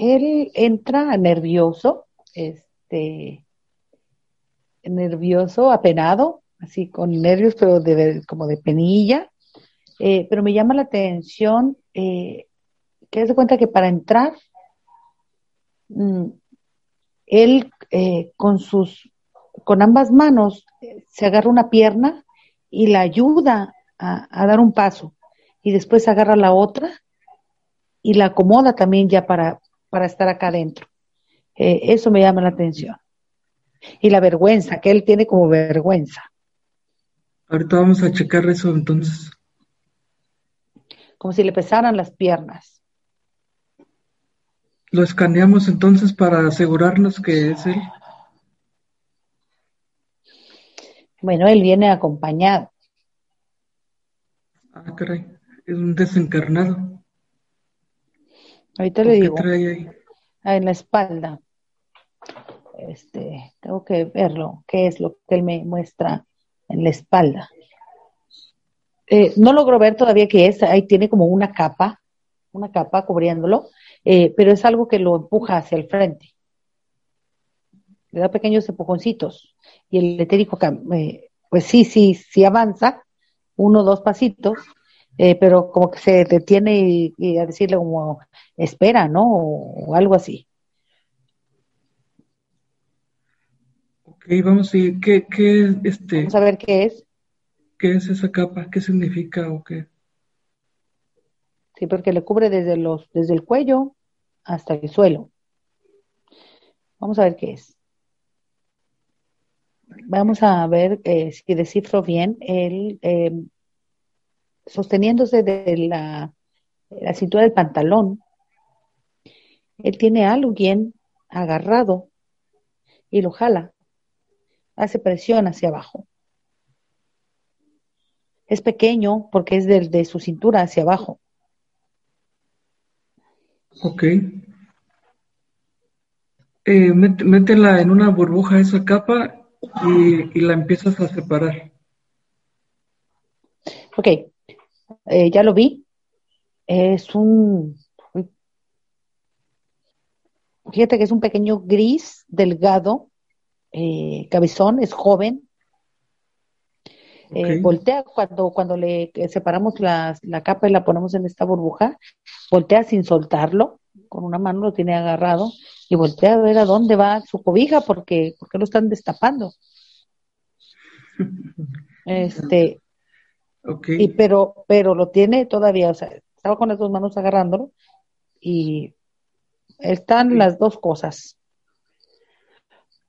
él entra nervioso, este, nervioso, apenado, así con nervios, pero de, como de penilla. Eh, pero me llama la atención eh, que se cuenta que para entrar, mm, él eh, con sus, con ambas manos se agarra una pierna y la ayuda a, dar un paso y después agarra la otra y la acomoda también ya para, para estar acá adentro. eso me llama la atención. Y la vergüenza, que él tiene como vergüenza. Ahorita vamos a checar eso entonces. Como si le pesaran las piernas. Lo escaneamos entonces para asegurarnos que es él. Bueno, él viene acompañado. Ah, caray, es un desencarnado. Ahorita le digo. Ah, en la espalda. Este, tengo que verlo, qué es lo que él me muestra en la espalda. Eh, no logro ver todavía qué es, ahí tiene como una capa, una capa cubriéndolo, eh, pero es algo que lo empuja hacia el frente. Le da pequeños empujoncitos y el etérico, eh, pues sí, sí, sí avanza, uno o dos pasitos, pero como que se detiene y, a decirle como espera, ¿no? O, algo así. Ok, vamos a ver, ¿qué, qué, este? Vamos a ver qué es. ¿Qué es esa capa? ¿Qué significa o qué? Sí, porque le cubre desde, los, desde el cuello hasta el suelo. Vamos a ver qué es. Vamos a ver eh, si descifro bien. Él, em, sosteniéndose de la, la cintura del pantalón, él tiene a alguien agarrado y lo jala, hace presión hacia abajo. Es pequeño porque es de, su cintura hacia abajo. Ok. Eh, métela en una burbuja esa capa y, la empiezas a separar. Ok, eh, ya lo vi. Es un... Fíjate que es un pequeño gris, delgado, eh, cabezón, es joven, eh, voltea cuando, cuando le separamos la, capa y la ponemos en esta burbuja, voltea sin soltarlo, con una mano lo tiene agarrado y voltea a ver a dónde va su cobija porque, porque lo están destapando. Este, y pero, pero lo tiene todavía, o sea, estaba con las dos manos agarrándolo y están las dos cosas.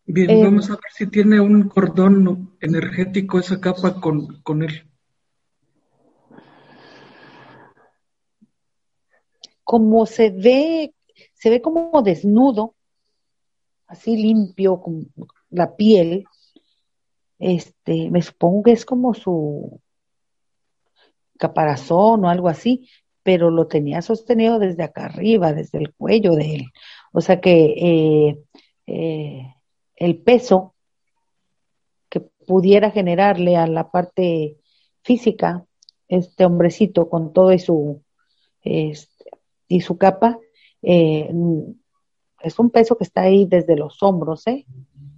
Bien, eh, vamos a ver si tiene un cordón energético esa capa con, con él. Como se ve, se ve como desnudo, así limpio, con la piel, este, me supongo que es como su caparazón o algo así, pero lo tenía sostenido desde acá arriba, desde el cuello de él. O sea que eh, eh, el peso que pudiera generarle a la parte física este hombrecito con todo y su este, y su capa eh, es un peso que está ahí desde los hombros ¿eh?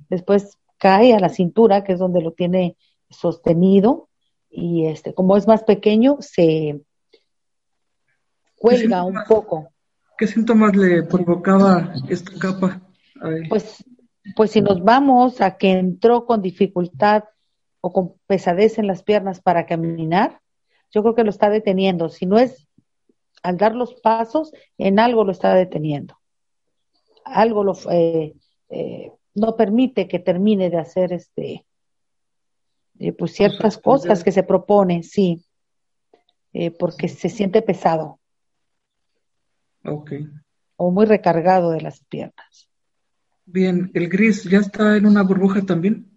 después cae a la cintura que es donde lo tiene sostenido y este como es más pequeño se cuelga un poco ¿Qué síntomas le provocaba esta capa? Pues pues si nos vamos a que entró con dificultad o con pesadez en las piernas para caminar, yo creo que lo está deteniendo. Si no es al dar los pasos, en algo lo está deteniendo. Algo lo, eh, eh, no permite que termine de hacer este, eh, pues ciertas cosas que se propone, sí, porque se siente pesado. Ok. O muy recargado de las piernas. Bien, el gris ya está en una burbuja también.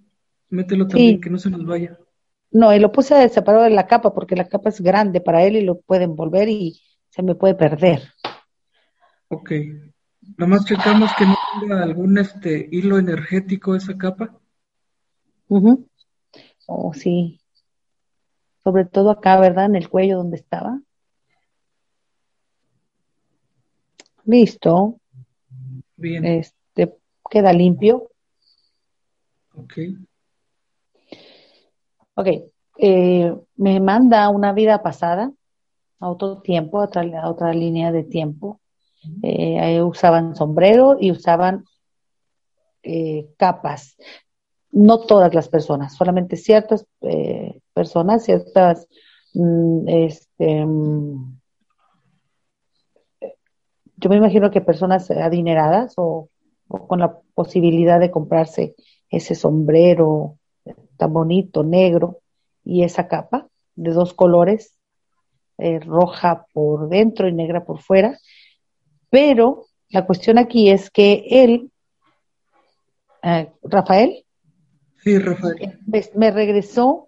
Mételo también, que no se nos vaya. No, y lo puse separado de la capa porque la capa es grande para él y lo puede envolver y se me puede perder. Ok. Nomás checamos que no tenga algún este hilo energético esa capa. Mhm. Oh, sí. Sobre todo acá, ¿verdad? En el cuello donde estaba. Listo. Bien. Este, queda limpio. Ok. Ok. Eh, me manda una vida pasada, a otro tiempo, a otra, otra línea de tiempo. Eh, usaban sombrero y usaban eh, capas. No todas las personas, solamente ciertas personas, ciertas mm, este, mm, yo me imagino que personas adineradas o, con la posibilidad de comprarse ese sombrero tan bonito, negro, y esa capa de dos colores, eh, roja por dentro y negra por fuera. Pero la cuestión aquí es que él, eh, Rafael, sí, Rafael, me, regresó,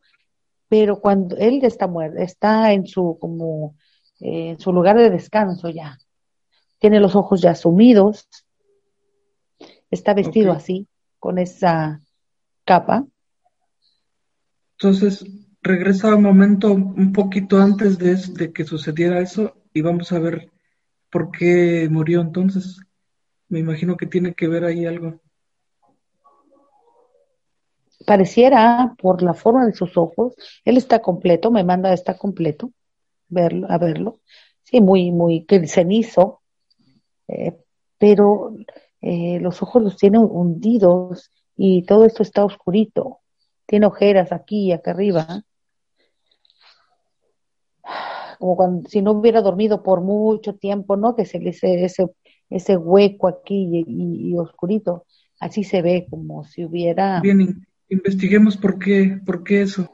pero cuando él ya está muerto, está en su como eh, en su lugar de descanso ya tiene los ojos ya sumidos, está vestido así, con esa capa. Entonces, regresa un momento un poquito antes de, de que sucediera eso y vamos a ver por qué murió entonces. Me imagino que tiene que ver ahí algo. Pareciera, por la forma de sus ojos, él está completo, me manda, está completo, verlo, a verlo. Sí, muy, muy cenizo, eh, pero eh, los ojos los tiene hundidos y todo esto está oscurito. Tiene ojeras aquí y acá arriba. Como cuando si no hubiera dormido por mucho tiempo, ¿no? Que se le ese, ese hueco aquí y, oscurito. Así se ve como si hubiera. Bien, investiguemos por qué, por qué eso.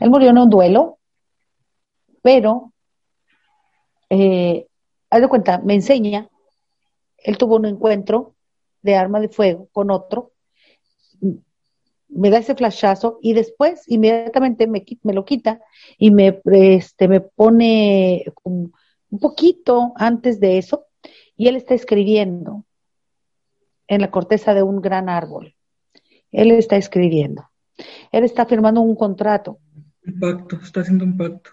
Él murió en un duelo, pero eh, haz de cuenta, me enseña, él tuvo un encuentro de arma de fuego con otro, me da ese flashazo y después inmediatamente me, me lo quita y me, este, me pone un, poquito antes de eso y él está escribiendo en la corteza de un gran árbol. Él está escribiendo. Él está firmando un contrato. Un pacto, está haciendo un pacto.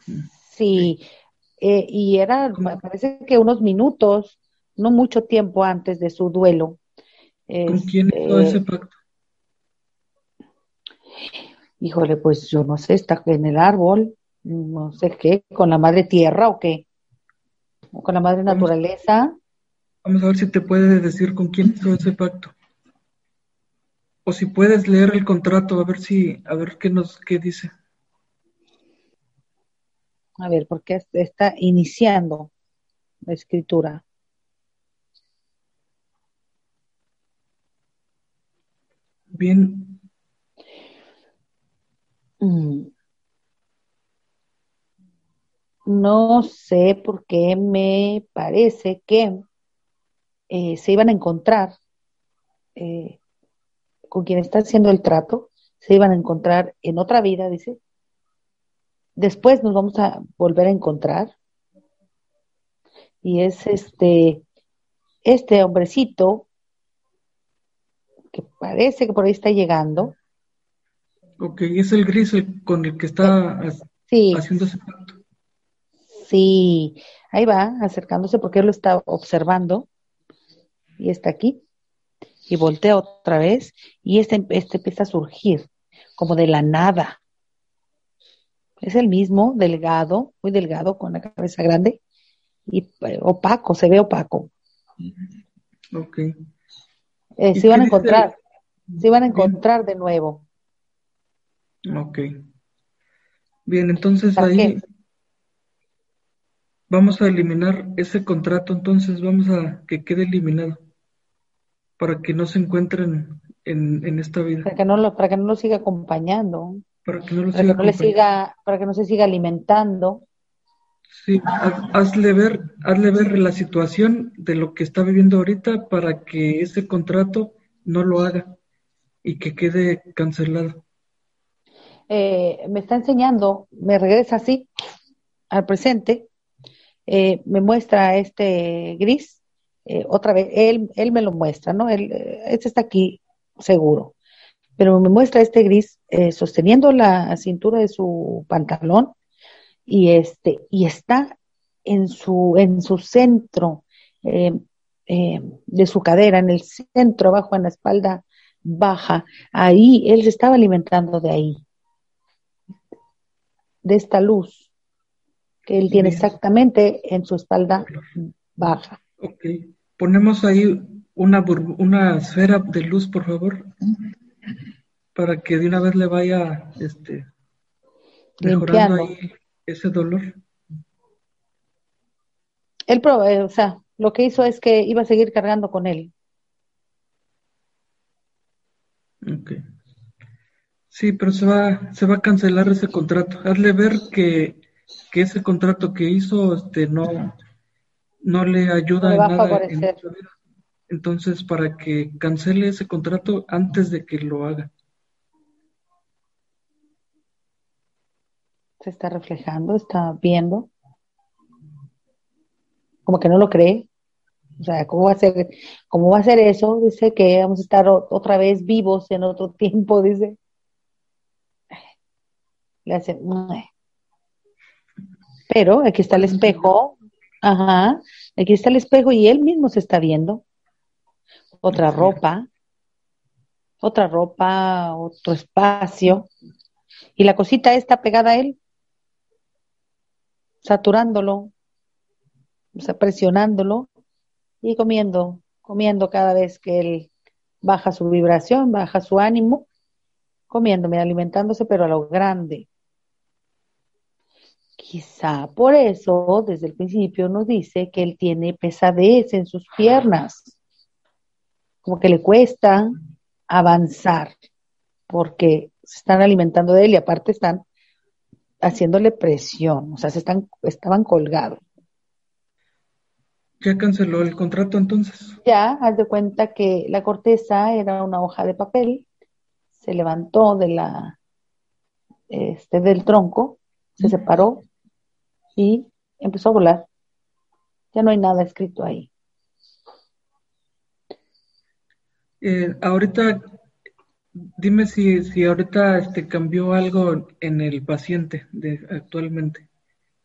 Sí, eh, y era, me parece que unos minutos, no mucho tiempo antes de su duelo. ¿Con quién hizo ese este, pacto? Híjole, pues yo no sé, está en el árbol, no sé qué, con la madre tierra o qué, o con la madre naturaleza. Vamos a ver si te puede decir con quién hizo ese pacto. O si puedes leer el contrato, a ver si, a ver qué nos, qué dice. A ver, porque está iniciando la escritura. Bien. Mm. No sé por qué me parece que eh, se iban a encontrar eh, con quien está haciendo el trato, se iban a encontrar en otra vida, dice, después nos vamos a volver a encontrar. Y es este, este hombrecito que parece que por ahí está llegando. Ok, es el gris con el que está haciendo ese pacto. Sí, ahí va, acercándose porque él lo está observando y está aquí. Y voltea otra vez y este, este empieza a surgir como de la nada. Es el mismo, delgado, muy delgado, con la cabeza grande y eh, opaco, se ve opaco. Ok. Eh, se iban a encontrar, se iban a encontrar de nuevo. Ok. Bien, entonces ahí vamos a eliminar ese contrato, entonces vamos a que quede eliminado para que no se encuentren en, en esta vida. Para que no lo, para que no lo siga acompañando para que no, lo siga le siga, para que no se siga alimentando. Sí, hazle ver, hazle ver la situación de lo que está viviendo ahorita para que ese contrato no lo haga y que quede cancelado. Eh, me está enseñando, me regresa así al presente, eh, me muestra este gris, eh, otra vez, él, él me lo muestra, ¿no? Él, este está aquí seguro pero me muestra este gris eh, sosteniendo la cintura de su pantalón y este y está en su en su centro eh, eh, de su cadera, en el centro, abajo en la espalda baja. Ahí, él se estaba alimentando de ahí, de esta luz que él tiene exactamente en su espalda baja. Ok. Ponemos ahí una, una esfera de luz, por favor, para que de una vez le vaya este, mejorando ahí ese dolor. Él, eh, o sea, lo que hizo es que iba a seguir cargando con él. Ok. Sí, pero se va, se va a cancelar ese contrato. Hazle ver que, que ese contrato que hizo este, no, no le ayuda en nada. Entonces, para que cancele ese contrato antes de que lo haga. Se está reflejando, está viendo como que no lo cree. O sea, ¿cómo va a ser, cómo va a ser eso? Dice que vamos a estar otra vez vivos en otro tiempo, dice. Le hace, pero aquí está el espejo, ajá, aquí está el espejo y él mismo se está viendo. Otra ropa, otra ropa, otro espacio. Y la cosita está pegada a él, saturándolo, o sea, presionándolo y comiendo, comiendo cada vez que él baja su vibración, baja su ánimo, comiéndome, alimentándose, pero a lo grande. Quizá por eso, desde el principio, nos dice que él tiene pesadez en sus piernas, como que le cuesta avanzar, porque se están alimentando de él y aparte están haciéndole presión, o sea, se están, estaban colgados. ¿Ya canceló el contrato entonces? Ya, haz de cuenta que la corteza era una hoja de papel, se levantó de la, este, del tronco, se separó y empezó a volar. Ya no hay nada escrito ahí. Eh, ahorita, dime si, si ahorita este, cambió algo en el paciente de, actualmente.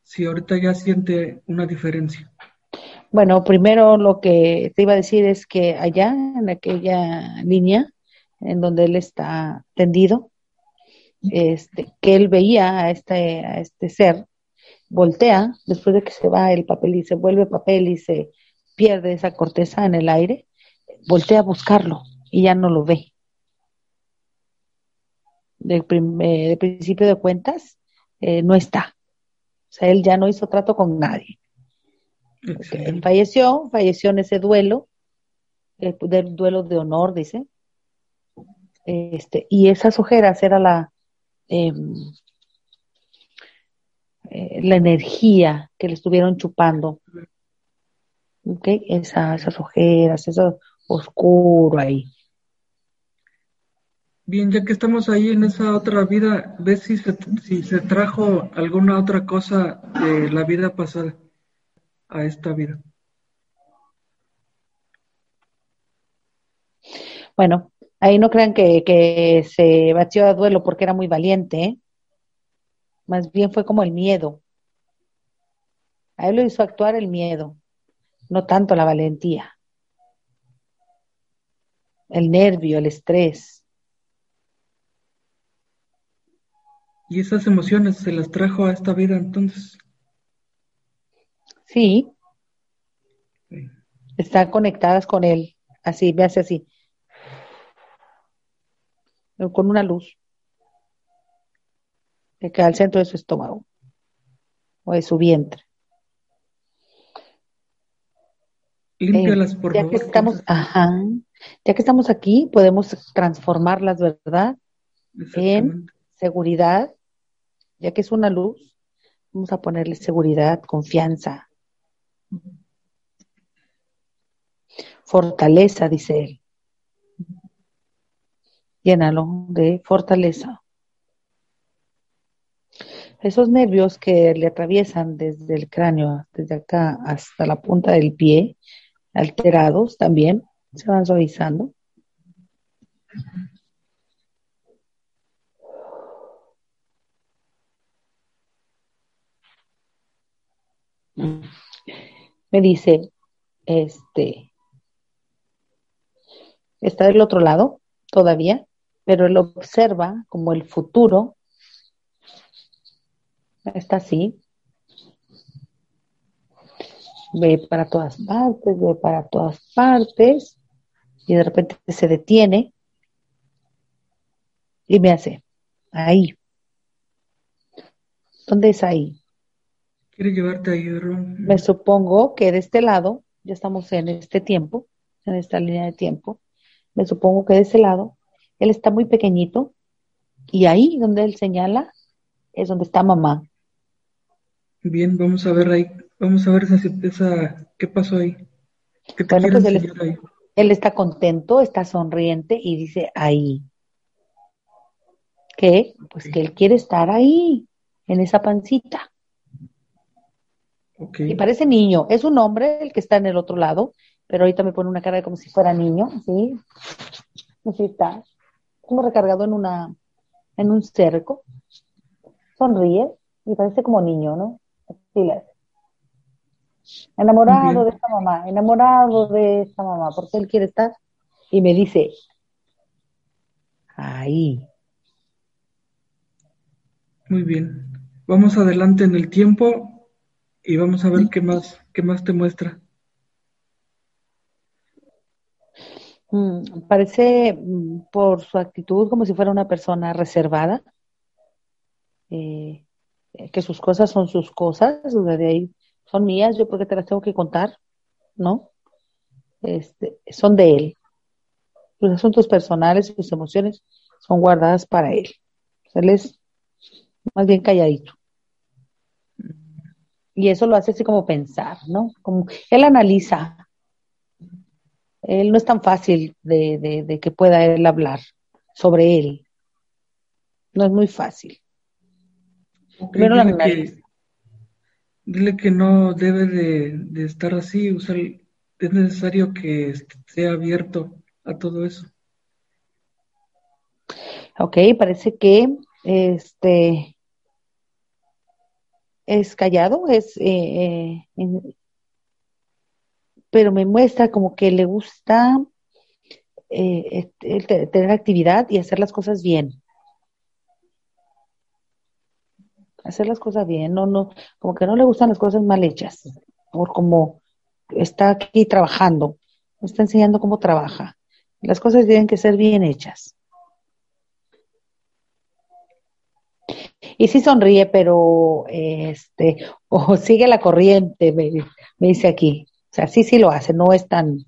Si ahorita ya siente una diferencia. Bueno, primero lo que te iba a decir es que allá, en aquella línea en donde él está tendido, este, que él veía a este, a este ser, voltea, después de que se va el papel y se vuelve papel y se pierde esa corteza en el aire, voltea a buscarlo y ya no lo ve. De, eh, principio de cuentas, eh, no está. O sea, él ya no hizo trato con nadie. Él falleció, falleció en ese duelo, el, del duelo de honor, dice. Este, y esas ojeras era la, em, eh, la energía que le estuvieron chupando. Okay, esas ojeras, eso oscuro ahí. Bien, ya que estamos ahí en esa otra vida, ¿ves si se, si se trajo alguna otra cosa de la vida pasada? a esta vida. Bueno, ahí no crean que, se batió a duelo porque era muy valiente, ¿eh? más bien fue como el miedo. A él lo hizo actuar el miedo, no tanto la valentía. El nervio, el estrés. ¿Y esas emociones se las trajo a esta vida entonces? Sí. Están conectadas con él. Así, ve así. Con una luz. Que queda al centro de su estómago. O de su vientre. Límpialas, por ya Que estamos, ajá, ya que estamos aquí, podemos transformarlas, ¿verdad? En seguridad, ya que es una luz, vamos a ponerle seguridad, confianza, Fortaleza, dice él. Llénalo de fortaleza. Esos nervios que le atraviesan desde el cráneo, desde acá hasta la punta del pie, alterados también, se van suavizando. me dice, este, está del otro lado todavía, pero él observa como el futuro. Está así. Ve para todas partes, ve para todas partes y de repente se detiene y me hace, ahí. ¿Dónde es ahí? Quiere llevarte ahí, Me supongo que de este lado, ya estamos en este tiempo, en esta línea de tiempo, me supongo que de ese lado, él está muy pequeñito y ahí donde él señala es donde está mamá. Bien, vamos a ver ahí, vamos a ver esa, esa qué pasó ahí. ¿Qué te pues él, ahí? él está contento, está sonriente y dice ahí. ¿Qué? Pues que él quiere estar ahí, en esa pancita. Y parece niño, es un hombre el que está en el otro lado, pero ahorita me pone una cara como si fuera niño, ¿sí? Así está, como recargado en una, en un cerco. Sonríe y parece como niño, ¿no? Así le Enamorado de esta mamá, enamorado de esta mamá, porque él quiere estar. Y me dice, ahí. Muy bien. Vamos adelante en el tiempo y vamos a ver qué más, qué más te muestra. Mm, parece mm, por su actitud como si fuera una persona reservada, eh, que sus cosas son sus cosas, de ahí son mías, yo porque te las tengo que contar, ¿no? Este, son de él. Sus asuntos personales, sus emociones son guardadas para él. él es más bien calladito. Y eso lo hace así como pensar, ¿no? Como él analiza. Él no es tan fácil de, de que pueda él hablar sobre él. No es muy fácil. Primero la Dile que no debe de, estar así, es necesario que esté abierto a todo eso. Ok, parece que este es callado, es eh, eh, pero me muestra como que le gusta eh, tener actividad y hacer las cosas bien. hacer las cosas bien, no, no, como que no le gustan las cosas mal hechas, por como está aquí trabajando, me está enseñando cómo trabaja. Las cosas tienen que ser bien hechas. Y sí sonríe, pero este, o sigue la corriente, me, dice aquí. O sea, sí, sí lo hace, no es tan,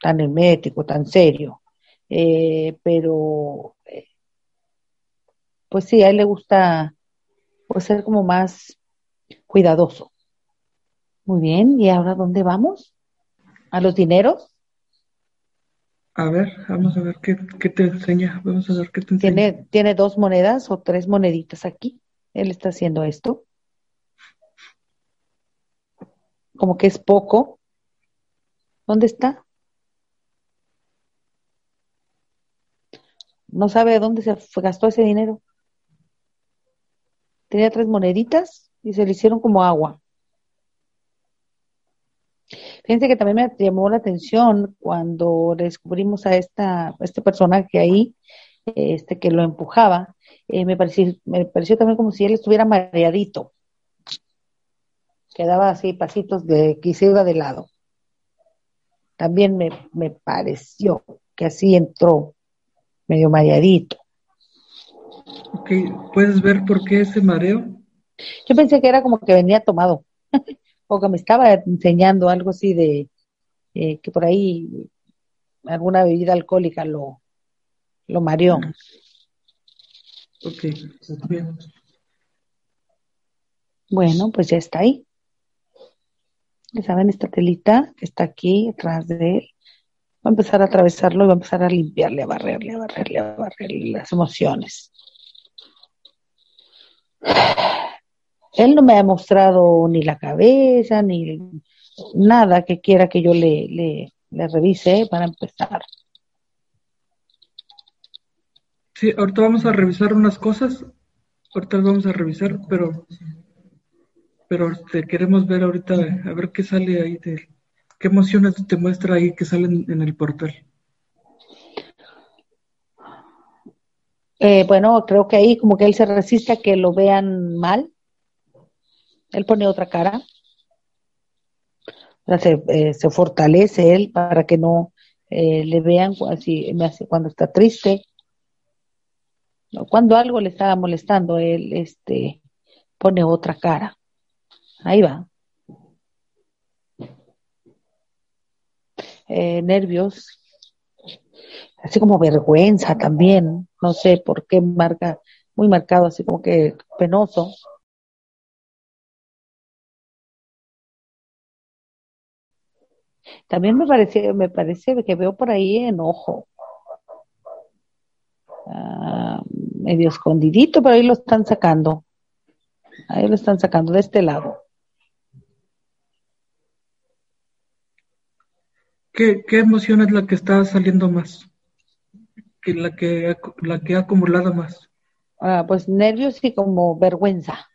tan hermético, tan serio. Eh, pero, eh, pues sí, a él le gusta pues ser como más cuidadoso. Muy bien, ¿y ahora dónde vamos? ¿A los dineros? A ver, vamos a ver qué, te enseña. Vamos a ver qué te enseña. Tiene, tiene dos monedas o tres moneditas aquí. Él está haciendo esto. Como que es poco. ¿Dónde está? No sabe dónde se gastó ese dinero tenía tres moneditas y se le hicieron como agua. Fíjense que también me llamó la atención cuando descubrimos a esta, este personaje ahí, este que lo empujaba, eh, me, pareció, me pareció también como si él estuviera mareadito. Quedaba así pasitos de que se iba de lado. También me, me pareció que así entró, medio mareadito. Ok, ¿puedes ver por qué ese mareo? Yo pensé que era como que venía tomado, o que me estaba enseñando algo así de eh, que por ahí alguna bebida alcohólica lo, lo mareó. Ok, bien. Bueno, pues ya está ahí. ¿Saben esta telita que está aquí atrás de él? Va a empezar a atravesarlo y va a empezar a limpiarle, a barrerle, a barrerle, a barrerle las emociones. Él no me ha mostrado ni la cabeza, ni nada que quiera que yo le, le, le revise para empezar. Sí, ahorita vamos a revisar unas cosas. Ahorita vamos a revisar, pero pero te queremos ver ahorita a ver qué sale ahí, de, qué emociones te muestra ahí que salen en el portal. Eh, bueno, creo que ahí como que él se resiste a que lo vean mal. Él pone otra cara. Se, eh, se fortalece él para que no eh, le vean así cuando está triste. Cuando algo le está molestando, él este, pone otra cara. Ahí va. nervios, así como vergüenza también, no sé por qué marca, muy marcado, así como que penoso. También me parece, me parece que veo por ahí enojo. Ah, medio escondidito, pero ahí lo están sacando. Ahí lo están sacando de este lado. ¿Qué, qué emoción es la que está saliendo más? la que, la que ha acumulado más? Ah, pues nervios y como vergüenza.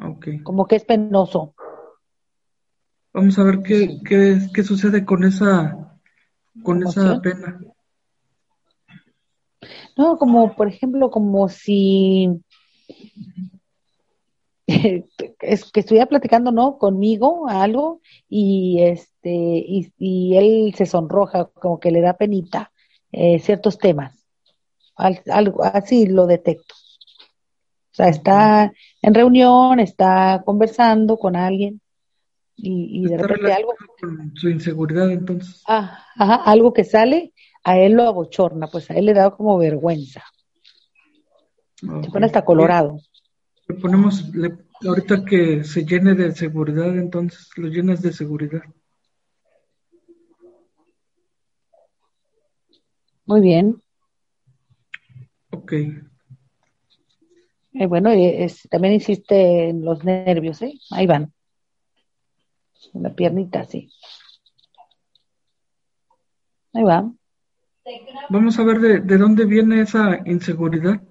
Okay. Como que es penoso. Vamos a ver qué, qué, qué sucede con esa, con esa pena. No, como por ejemplo, como si es que estuviera platicando, ¿no? Conmigo algo y este y, y, él se sonroja, como que le da penita eh, ciertos temas. algo así lo detecto. O sea, está en reunión, está conversando con alguien y, de repente algo. Con su inseguridad, entonces. Ah, algo que sale, a él lo abochorna, pues a él le da como vergüenza. Se pone hasta colorado. Le ponemos, ahorita que se llene de seguridad, entonces lo llenas de seguridad. Muy bien. Ok. Eh, bueno, eh, también insiste en los nervios, ¿eh? Ahí van. En la piernita, sí. Ahí va. Vamos a ver de, de dónde viene esa inseguridad.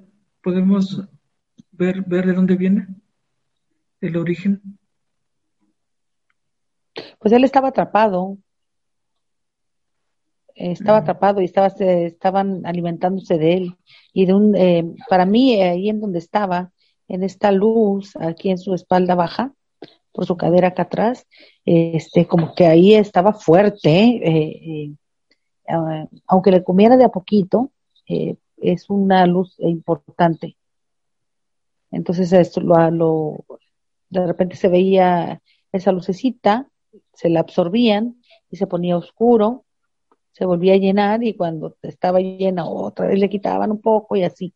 ¿Podemos ver, ver de dónde viene el origen? Pues él estaba atrapado estaba atrapado y estaba, estaban alimentándose de él. Y de un, eh, para mí, ahí en donde estaba, en esta luz, aquí en su espalda baja, por su cadera acá atrás, este, como que ahí estaba fuerte, eh, eh, aunque le comiera de a poquito, es una luz importante. Entonces, esto lo, lo, de repente se veía esa lucecita, se la absorbían y se ponía oscuro se volvía a llenar y cuando estaba llena otra vez le quitaban un poco y así.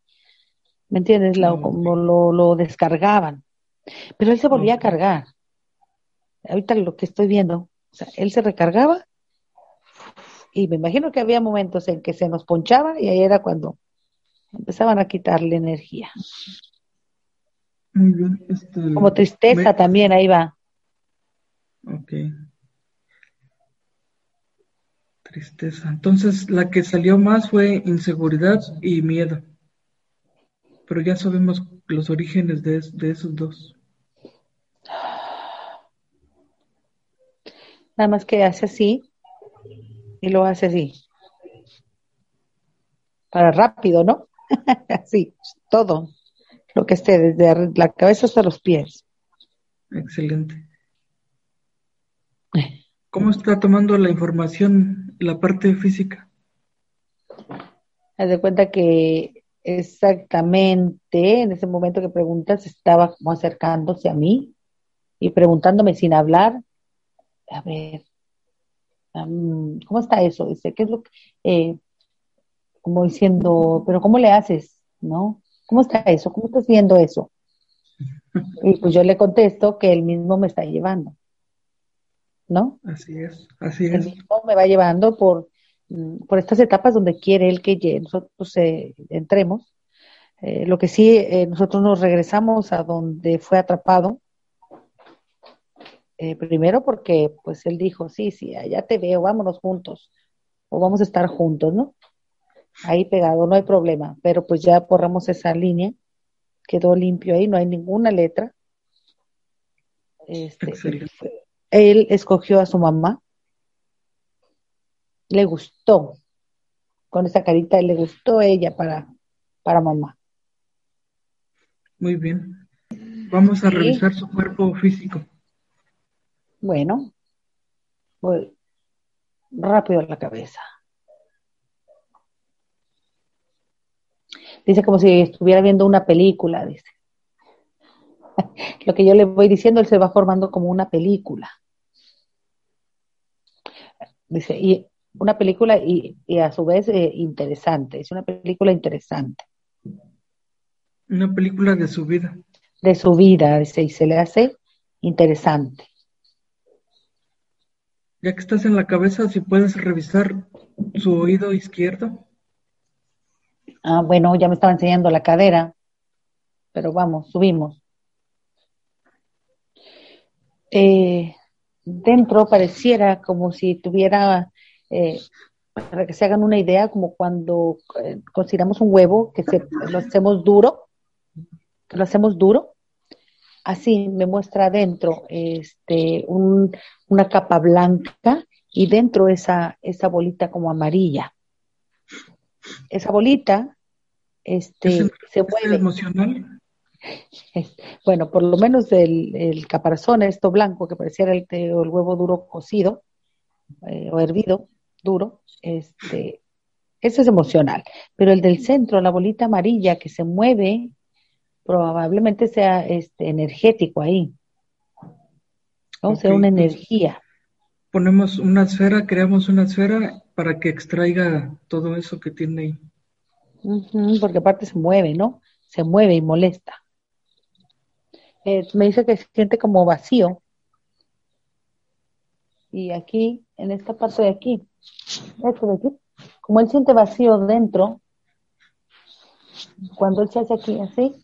¿Me entiendes? como lo, lo, descargaban. Pero él se volvía a cargar. Ahorita lo que estoy viendo, o sea, él se recargaba y me imagino que había momentos en que se nos ponchaba y ahí era cuando empezaban a quitarle energía. Muy bien. Este, como tristeza también, ahí va. Ok. Tristeza. Entonces, la que salió más fue inseguridad y miedo. Pero ya sabemos los orígenes de, esos dos. Nada más que hace así y lo hace así. Para rápido, ¿no? así, todo. Lo que esté desde la cabeza hasta los pies. Excelente. ¿Cómo está tomando la información la parte física? Haz de cuenta que exactamente en ese momento que preguntas estaba como acercándose a mí y preguntándome sin hablar, a ver, ¿cómo está eso? Dice, ¿qué es lo que, eh, como diciendo, pero ¿cómo le haces? ¿No? ¿Cómo está eso? ¿Cómo estás viendo eso? Y pues yo le contesto que él mismo me está llevando. ¿no? Así es, así es. me va llevando por, mm, por estas etapas donde quiere él que nosotros eh, entremos. Eh, lo que sí, eh, nosotros nos regresamos a donde fue atrapado. primero porque pues él dijo, sí, sí, allá te veo, vámonos juntos, o vamos a estar juntos, ¿no? Ahí pegado, no hay problema, pero pues ya borramos esa línea, quedó limpio ahí, no hay ninguna letra. Este, él escogió a su mamá, le gustó, con esa carita le gustó ella para para mamá. Muy bien. Vamos a revisar su cuerpo físico. Bueno, voy rápido a la cabeza. Dice como si estuviera viendo una película, dice. Lo que yo le voy diciendo, él se va formando como una película. Dice, y una película y, a su vez eh, interesante, es una película interesante. Una película de su vida. De su vida, dice, y se le hace interesante. Ya que estás en la cabeza, si puedes revisar su oído izquierdo. Ah, bueno, ya me estaba enseñando la cadera, pero vamos, subimos. Eh, dentro pareciera como si tuviera, eh, para que se hagan una idea, como cuando eh, consideramos un huevo que se, lo hacemos duro, que lo hacemos duro, así me muestra adentro este, una capa blanca y dentro esa, esa bolita como amarilla. Esa bolita este, se mueve. emocional? bueno, por lo menos el, el, caparazón, esto blanco que pareciera el, el huevo duro cocido eh, o hervido, duro, este, ese es emocional. Pero el del centro, la bolita amarilla que se mueve, probablemente sea este, energético ahí. ¿no? Sea una energía. Ponemos una esfera, creamos una esfera para que extraiga todo eso que tiene ahí. porque aparte se mueve, ¿no? Se mueve y molesta. Eh, me dice que se siente como vacío. Y aquí, en esta parte de aquí, esto de aquí, como él siente vacío dentro, cuando él se hace aquí así,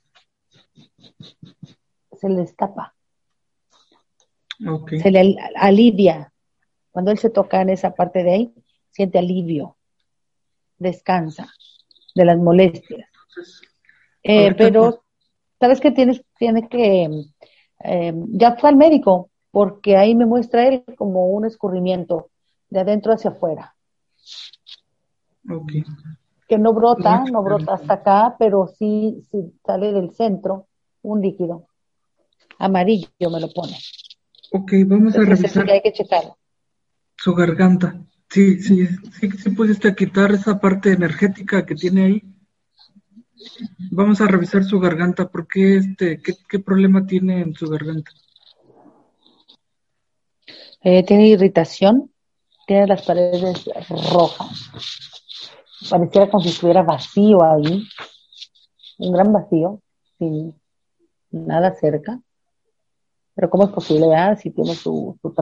se le escapa. Se le alivia. Cuando él se toca en esa parte de ahí, siente alivio, descansa de las molestias. Eh, pero ¿sabes qué tienes? Tiene que, eh, ya fue al médico, porque ahí me muestra él como un escurrimiento de adentro hacia afuera. Que no brota, no brota hasta acá, pero sí, sí sale del centro un líquido. Amarillo me lo pone. Ok, vamos a revisar. hay que checarlo. Su garganta. Sí, sí, sí, sí pudiste quitar esa parte energética que tiene ahí. Vamos a revisar su garganta. ¿Por qué, este, qué, problema tiene en su garganta? Eh, tiene irritación, tiene las paredes rojas. Pareciera como si estuviera vacío ahí, un gran vacío, sin nada cerca. Pero ¿cómo es posible? Ah, si tiene su, su.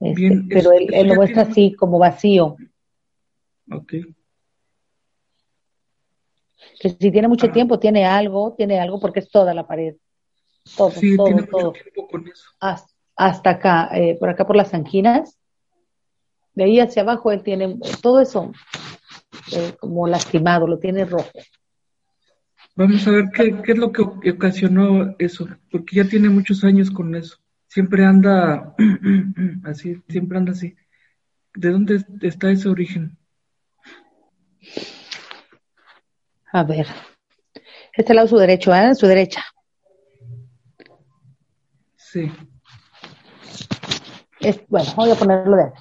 Este, pero él, lo muestra así, como vacío. Ok que si tiene mucho tiempo, tiene algo, tiene algo porque es toda la pared. Todo, todo, todo. Hasta, acá, eh, por acá por las anginas. De ahí hacia abajo él tiene todo eso eh, como lastimado, lo tiene rojo. Vamos a ver qué, qué es lo que ocasionó eso, porque ya tiene muchos años con eso. Siempre anda así, siempre anda así. ¿De dónde está ese origen? A ver. Este lado su derecho, ¿eh? Su derecha. Sí. bueno, voy a ponerlo de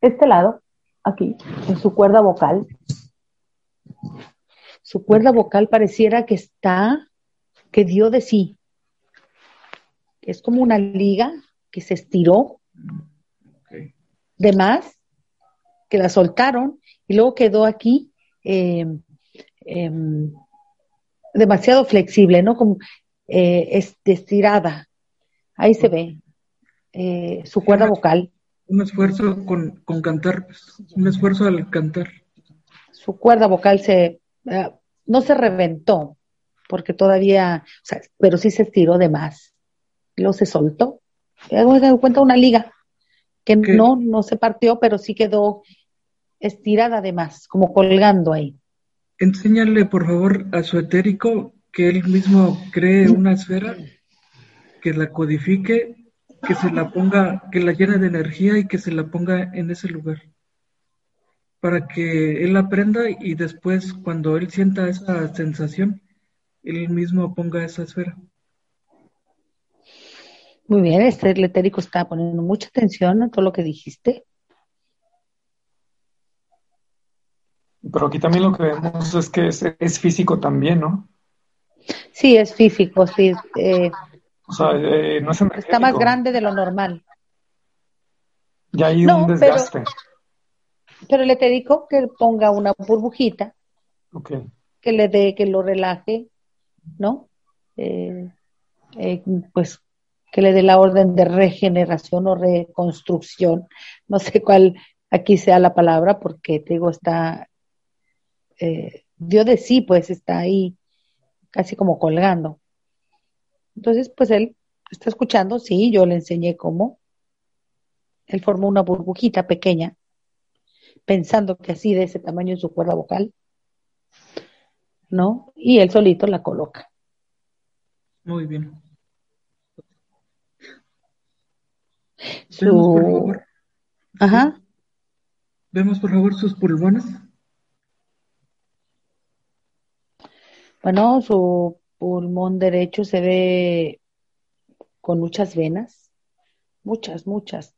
Este lado, aquí, en su cuerda vocal. Su cuerda vocal pareciera que está, que dio de sí. Es como una liga que se estiró de más, que la soltaron y luego quedó aquí eh, Em, demasiado flexible, ¿no? Como eh, estirada. Ahí se ve eh, su cuerda vocal. Un esfuerzo con, cantar, pues, un esfuerzo al cantar. Su cuerda vocal se, eh, no se reventó, porque todavía, o sea, pero sí se estiró de más. Luego se soltó. Me cuenta una liga que no, no se partió, pero sí quedó estirada de más, como colgando ahí. Enséñale, por favor, a su etérico que él mismo cree una esfera, que la codifique, que se la ponga, que la llene de energía y que se la ponga en ese lugar. para que él aprenda y después cuando él sienta esa sensación, él mismo ponga esa esfera. Muy bien, este letérico está poniendo mucha atención a todo lo que dijiste. Pero aquí también lo que vemos es que es, físico también, ¿no? Sí, es físico, sí. Eh, o sea, eh, no es Está más grande de lo normal. Ya hay un desgaste. Pero, le te digo que ponga una burbujita. Que le dé, que lo relaje, ¿no? Eh, pues que le dé la orden de regeneración o reconstrucción. No sé cuál aquí sea la palabra, porque te digo, está eh, dio de sí, pues está ahí casi como colgando. Entonces, pues él está escuchando, sí, yo le enseñé cómo. Él formó una burbujita pequeña, pensando que así de ese tamaño es su cuerda vocal, ¿no? Y él solito la coloca. Muy bien. Su... Ajá. Vemos por favor sus pulmones. Bueno, su pulmón derecho se ve con muchas venas, muchas, muchas,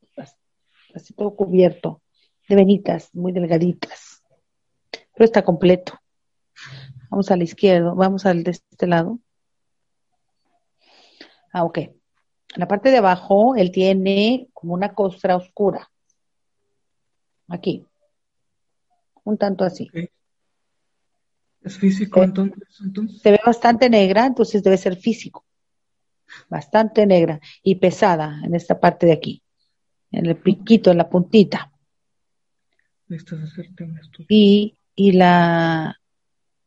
así todo cubierto de venitas muy delgaditas, pero está completo. Vamos al izquierdo, vamos al de este lado. Ah, ok. En la parte de abajo, él tiene como una costra oscura. Aquí. Un tanto así. ¿Es físico entonces, Se ve bastante negra, entonces debe ser físico. Bastante negra y pesada en esta parte de aquí, en el piquito, en la puntita. Y, y la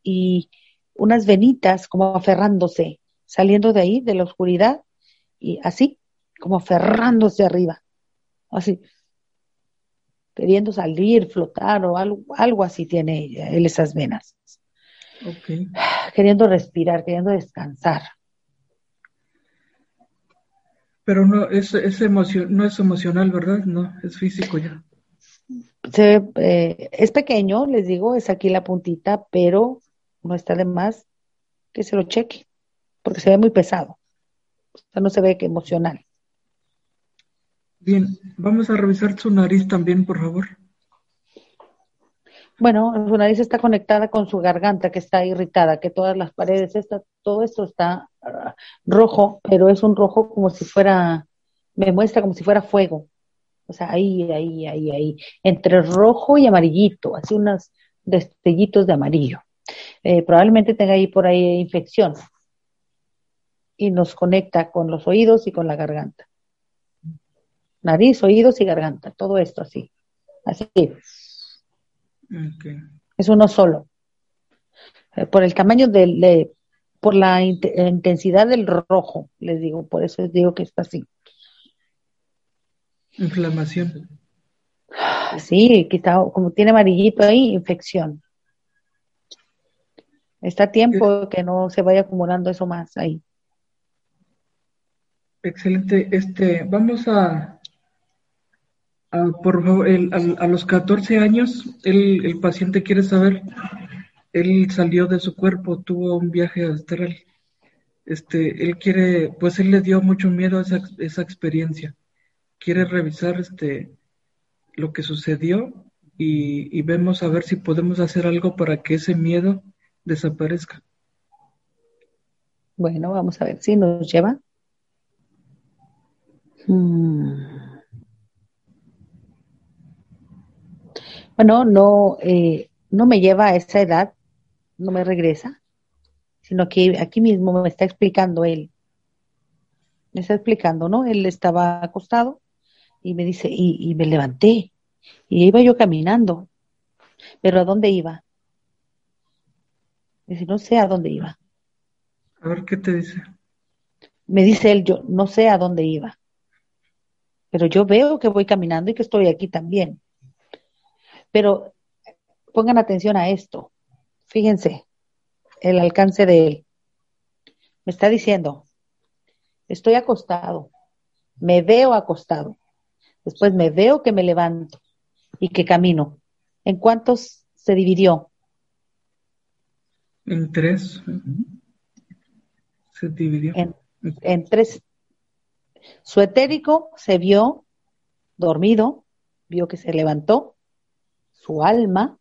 y unas venitas como aferrándose, saliendo de ahí, de la oscuridad, y así, como aferrándose arriba, así, queriendo salir, flotar o algo, algo así tiene él esas venas. Queriendo respirar, queriendo descansar. Pero no es, es no es emocional, ¿verdad? No, es físico ya. Eh, es pequeño, les digo, es aquí la puntita, pero no está de más que se lo cheque, porque se ve muy pesado. O sea, no se ve que emocional. Bien, vamos a revisar su nariz también, por favor. Bueno, su nariz está conectada con su garganta que está irritada, que todas las paredes, está, todo esto está ah, rojo, pero es un rojo como si fuera, me muestra como si fuera fuego. O sea, ahí, ahí, ahí, ahí, entre rojo y amarillito, así unos destellitos de amarillo. Eh, probablemente tenga ahí por ahí infección y nos conecta con los oídos y con la garganta. Nariz, oídos y garganta, todo esto así. Así. Es uno solo. Eh, por el tamaño del, por la intensidad del rojo, les digo, por eso les digo que está así. Inflamación. Sí, quizá como tiene amarillito ahí, infección. Está tiempo que no se vaya acumulando eso más ahí. Excelente. Este, vamos a Ah, por favor, a, los 14 años, el, paciente quiere saber, él salió de su cuerpo, tuvo un viaje astral. Este, él quiere, pues él le dio mucho miedo a esa, esa experiencia. Quiere revisar este, lo que sucedió y, y vemos a ver si podemos hacer algo para que ese miedo desaparezca. Bueno, vamos a ver si nos lleva. Hmm. bueno, no, eh, no me lleva a esa edad, no me regresa, sino que aquí mismo me está explicando él. Me está explicando, ¿no? Él estaba acostado y me dice, y, me levanté, y iba yo caminando, pero ¿a dónde iba? Dice, no sé a dónde iba. A ver, ¿qué te dice? Me dice él, yo no sé a dónde iba, pero yo veo que voy caminando y que estoy aquí también. Pero pongan atención a esto. Fíjense el alcance de él. Me está diciendo, estoy acostado, me veo acostado, después me veo que me levanto y que camino. ¿En cuántos se dividió? En tres. Se dividió. En, en tres. Su etérico se vio dormido, vio que se levantó, su alma,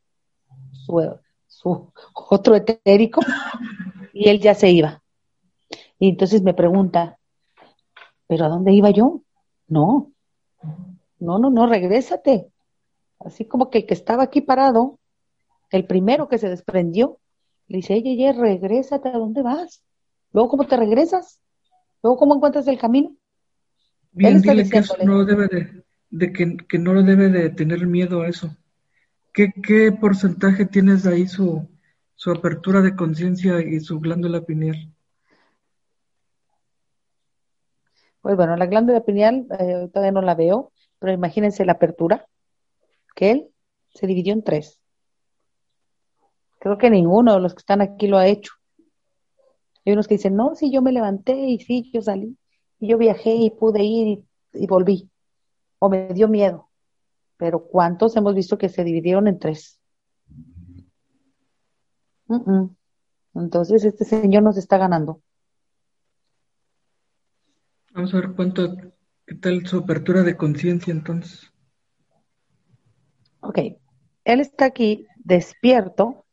su, su otro etérico, y él ya se iba. Y entonces me pregunta, ¿pero a dónde iba yo? No, no, no, no, regrésate. Así como que el que estaba aquí parado, el primero que se desprendió, le dice, oye, oye, regrésate, ¿a dónde vas? Luego, ¿cómo te regresas? Luego, ¿cómo encuentras el camino? Bien, dile que eso no debe de, de que, que, no debe de tener miedo a eso. ¿Qué, qué porcentaje tienes ahí su, su apertura de conciencia y su glándula pineal? Pues bueno, la glándula pineal eh, todavía no la veo, pero imagínense la apertura, que él se dividió en tres. Creo que ninguno de los que están aquí lo ha hecho. Hay unos que dicen, no, sí, yo me levanté y sí, yo salí, y yo viajé y pude ir y, y volví. O me dio miedo. Pero ¿cuántos hemos visto que se dividieron en tres? Uh -uh. Entonces, este señor nos está ganando. Vamos a ver cuánto, qué tal su apertura de conciencia entonces. Ok, él está aquí despierto,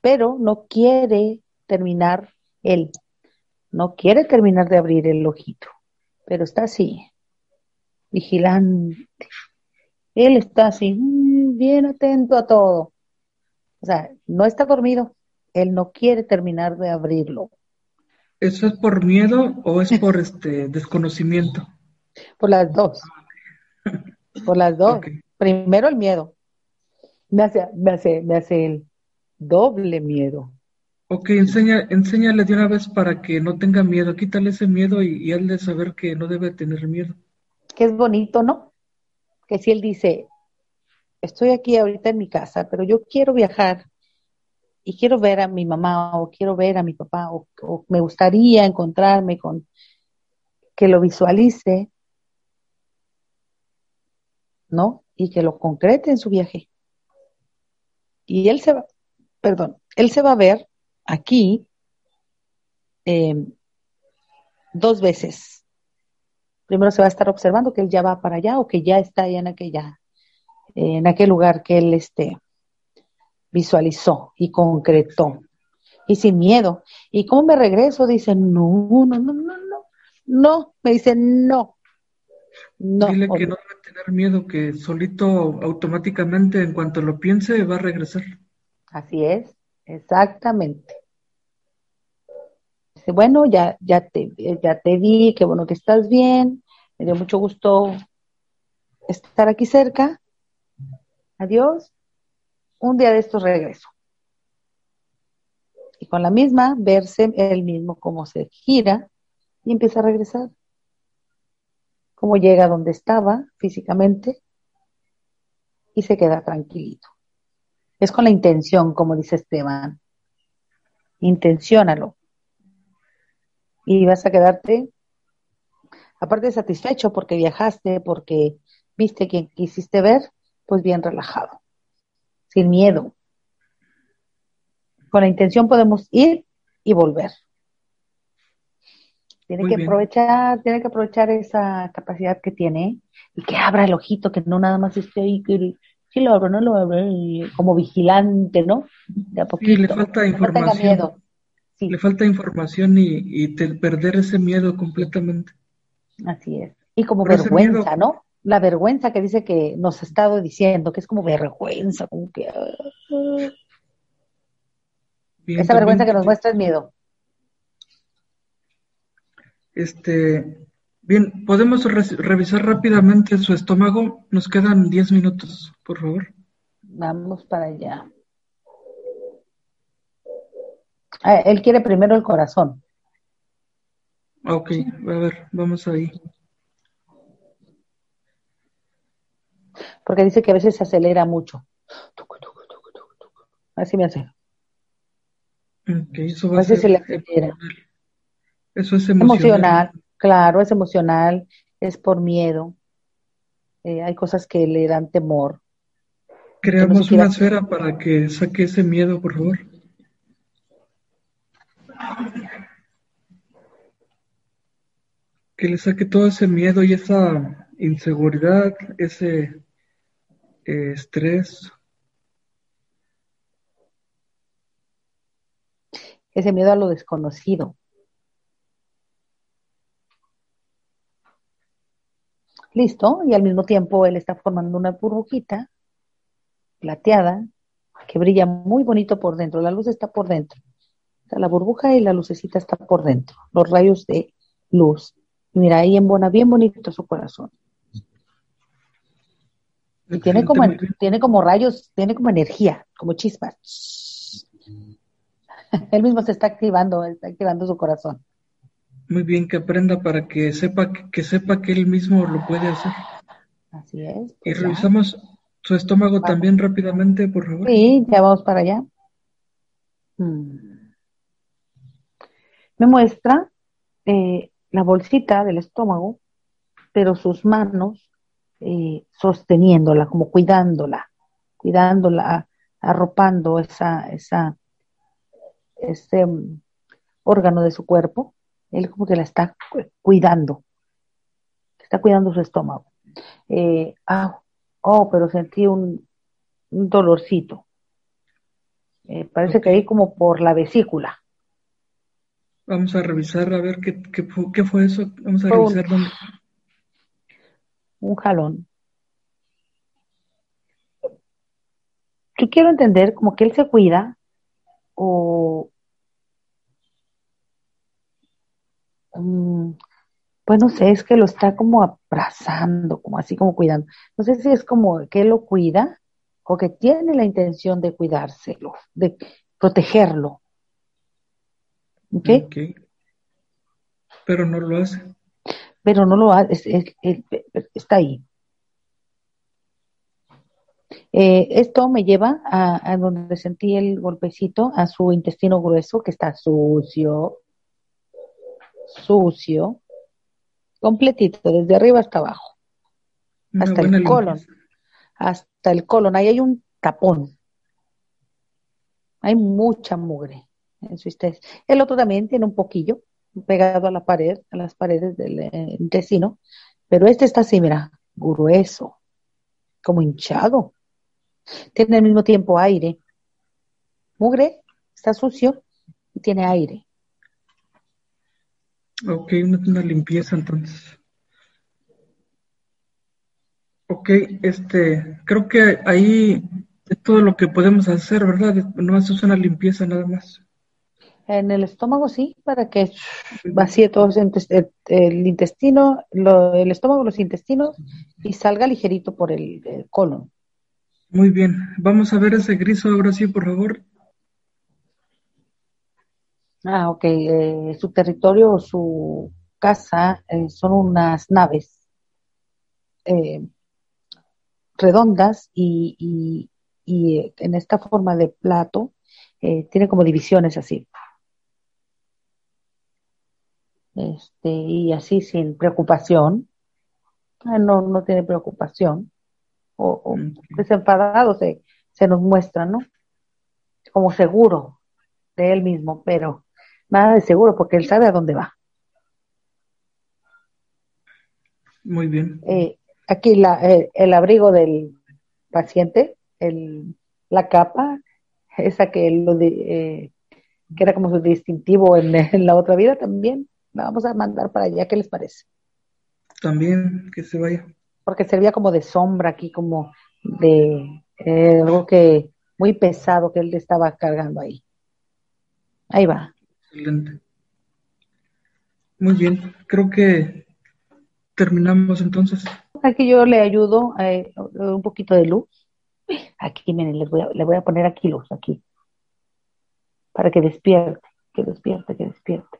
pero no quiere terminar él, no quiere terminar de abrir el ojito, pero está así, vigilante. Él está así, mm, bien atento a todo. O sea, no está dormido, él no quiere terminar de abrirlo. ¿Eso es por miedo o es por este desconocimiento? Por las dos. Por las dos. Okay. Primero el miedo. Me hace, me hace, me hace el doble miedo. Ok, enseña, enséñale de una vez para que no tenga miedo. Quítale ese miedo y, y de saber que no debe tener miedo. Que es bonito, ¿no? Que si él dice, estoy aquí ahorita en mi casa, pero yo quiero viajar y quiero ver a mi mamá o quiero ver a mi papá o, me gustaría encontrarme con que lo visualice, ¿no? Y que lo concrete en su viaje. Y él se va, perdón, él se va a ver aquí eh, dos veces. Primero se va a estar observando que él ya va para allá o que ya está allá en aquella, eh, en aquel lugar que él este, visualizó y concretó. Y sin miedo. ¿Y cómo me regreso? Dice, no, no, no, no, no. No, me dice, no. No. Dile que no debe tener miedo, que solito automáticamente en cuanto lo piense va a regresar. Así es, exactamente. Dice, bueno, ya, ya te, ya te vi, qué bueno que estás bien, me dio mucho gusto estar aquí cerca. Adiós un día de estos regreso. Y con la misma, verse él mismo cómo se gira y empieza a regresar. Cómo llega donde estaba físicamente y se queda tranquilito. Es con la intención, como dice Esteban. Intenciónalo. Y vas a quedarte, aparte de satisfecho porque viajaste, porque viste quien quisiste ver, pues bien relajado sin miedo. Con la intención podemos ir y volver. Tiene Muy que bien. aprovechar, tiene que aprovechar esa capacidad que tiene y que abra el ojito, que no nada más esté ahí, si lo abro, no lo abro, como vigilante, ¿no? De a poquito. Sí, le falta información. Miedo. Sí. Le falta información y, y te, perder ese miedo completamente. Así es. Y como vergüenza, ¿no? la vergüenza que dice que nos ha estado diciendo, que es como vergüenza, como que... Bien, esa vergüenza que nos muestra es miedo. Este, bien, podemos re revisar rápidamente su estómago. Nos quedan 10 minutos, por favor. Vamos para allá. Ah, él quiere primero el corazón. Ok, a ver, vamos ahí. porque dice que a veces se acelera mucho. Así me hace. Okay, eso va a, veces se le acelera. Eso es emocional. emocional. Claro, es emocional, es por miedo. Eh, hay cosas que le dan temor. Creamos una esfera para que saque ese miedo, por favor. Que le saque todo ese miedo y esa inseguridad, ese eh, estrés. Ese miedo a lo desconocido. Listo, y al mismo tiempo él está formando una burbujita plateada que brilla muy bonito por dentro. La luz está por dentro. la burbuja y la lucecita está por dentro. Los rayos de luz. Mira, ahí embona bien bonito su corazón. Y tiene como, tiene como rayos, tiene como energía, como chispas. Él mismo se está activando, está activando su corazón. Muy bien, que aprenda para que sepa que, sepa que él mismo lo puede hacer. Así es. y pues revisamos su estómago también rápidamente, por favor. Sí, ya vamos para allá. Me muestra eh, la bolsita del estómago, pero sus manos eh, sosteniéndola, como cuidándola, cuidándola, arropando esa, esa, ese órgano de su cuerpo. Él como que la está cuidando, está cuidando su estómago. Eh, ah, Oh, pero sentí un, dolorcito. Eh, parece que ahí como por la vesícula. Vamos a revisar a ver qué, qué, fue eso. Vamos a revisar un, Un jalón. Yo quiero entender como que él se cuida o mm, pues no sé, es que lo está como abrazando, como así como cuidando. No sé si es como que lo cuida o que tiene la intención de cuidárselo, de protegerlo. ¿Ok? Pero no lo hace. Pero no lo hace, está ahí. Eh, esto me lleva a, a, donde sentí el golpecito, a su intestino grueso que está sucio, sucio, completito, desde arriba hasta abajo, hasta el colon, hasta el colon, ahí hay un tapón, hay mucha mugre en su El otro también tiene un poquillo pegado a la pared, a las paredes del eh, intestino, pero este está así, mira, grueso, como hinchado. Tiene al mismo tiempo aire. Mugre, está sucio y tiene aire. Ok, una, limpieza entonces. Ok, este, creo que ahí es todo lo que podemos hacer, ¿verdad? No es una limpieza nada más. En el estómago sí, para que vacíe todo el, intestino, el estómago, los intestinos y salga ligerito por el, el, colon. Muy bien, vamos a ver ese gris ahora sí, por favor. Ah, ok. Eh, su territorio o su casa eh, son unas naves eh, redondas y, en esta forma de plato tiene como divisiones así. Este, y así sin preocupación. Ah, no, no tiene preocupación. O, o desenfadado se, se nos muestra, ¿no? Como seguro de él mismo, pero nada de seguro porque él sabe a dónde va. Muy bien. Eh, aquí la, eh, el abrigo del paciente, el, la capa, esa que, lo eh, que era como su distintivo en, la otra vida también, la vamos a mandar para allá. ¿Qué les parece? También que se vaya. Porque servía como de sombra aquí, como de algo que muy pesado que él estaba cargando ahí. Ahí va. Excelente. Muy bien, creo que terminamos entonces. Aquí yo le ayudo eh, un poquito de luz. Aquí, miren, le voy, a, le voy a poner aquí luz, aquí. Para que despierte, que despierte, que despierte.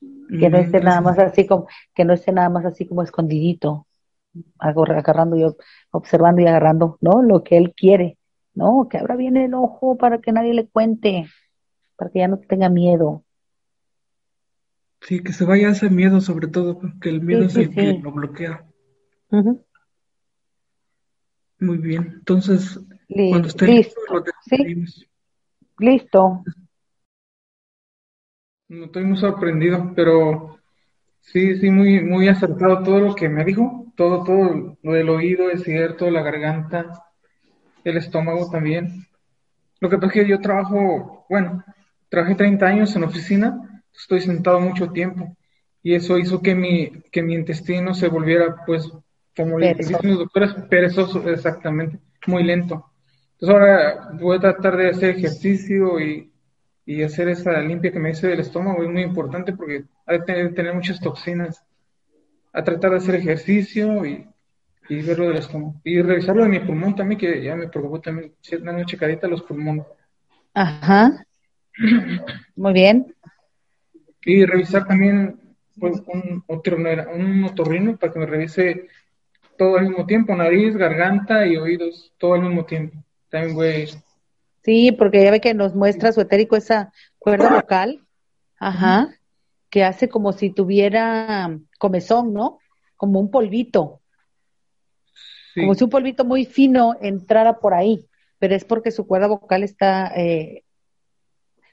Que no esté nada más así como, que no esté nada más así como escondidito, agarrando y observando y agarrando, ¿no? Lo que él quiere, ¿no? Que abra bien el ojo para que nadie le cuente para que ya no tenga miedo. Sí, que se vaya ese miedo sobre todo, porque el miedo es el que lo bloquea. Muy bien. Entonces, Li- cuando esté listo. listo, lo Sí, listo. No estoy muy sorprendido, pero sí, sí, muy, muy acertado todo lo que me dijo. Todo, todo lo del oído es cierto, la garganta, el estómago también. Lo que pasa es que yo trabajo, bueno, trabajé 30 años en oficina, estoy sentado mucho tiempo y eso hizo que mi, que mi intestino se volviera, pues, como le dicen los doctores, perezoso, exactamente, muy lento. Entonces ahora voy a tratar de hacer ejercicio y, y hacer esa limpia que me dice del estómago, es muy importante porque hay que tener, tener muchas toxinas. A tratar de hacer ejercicio y, y ver lo del estómago. Y revisar lo de mi pulmón también, que ya me preocupó también, sí, una a los pulmones. Ajá. Muy bien. Y revisar también pues, un, otorrino- un otorrino para que me revise todo al mismo tiempo, nariz, garganta y oídos, todo al mismo tiempo. También voy, Sí, porque ya ve que nos muestra su etérico esa cuerda vocal, ajá, que hace como si tuviera comezón, ¿no? Como un polvito, sí, como si un polvito muy fino entrara por ahí, pero es porque su cuerda vocal está eh,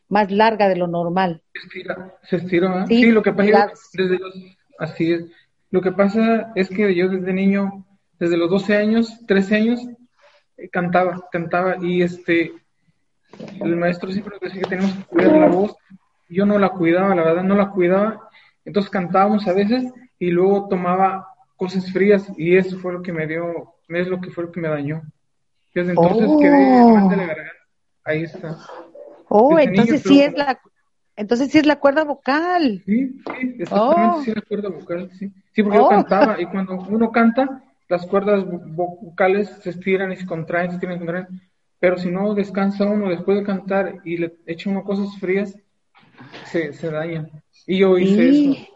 más larga de lo normal. se estira, se estira, ¿verdad? Sí, Sí, lo que pasa la- es que desde los, así es. Lo que pasa es que yo desde niño, desde los 12 años, 13 años, eh, cantaba, cantaba y este, el maestro siempre nos decía que tenemos que cuidar la voz. Yo no la cuidaba, la verdad, no la cuidaba. Entonces cantábamos a veces y luego tomaba cosas frías y eso fue lo que me dio, es lo que fue lo que me dañó. Desde entonces Oh. quedé mal de la garganta. Ahí está. Oh, niño, entonces sí es la, entonces sí es la cuerda vocal. Sí, sí, exactamente, Oh. sí, la cuerda vocal, sí. Sí, porque yo Oh. cantaba y cuando uno canta, las cuerdas vo- vocales se estiran y se contraen, se estiran y se contraen. Pero si no descansa uno después de cantar y le echa uno cosas frías, se, se dañan. Y yo hice Sí. eso.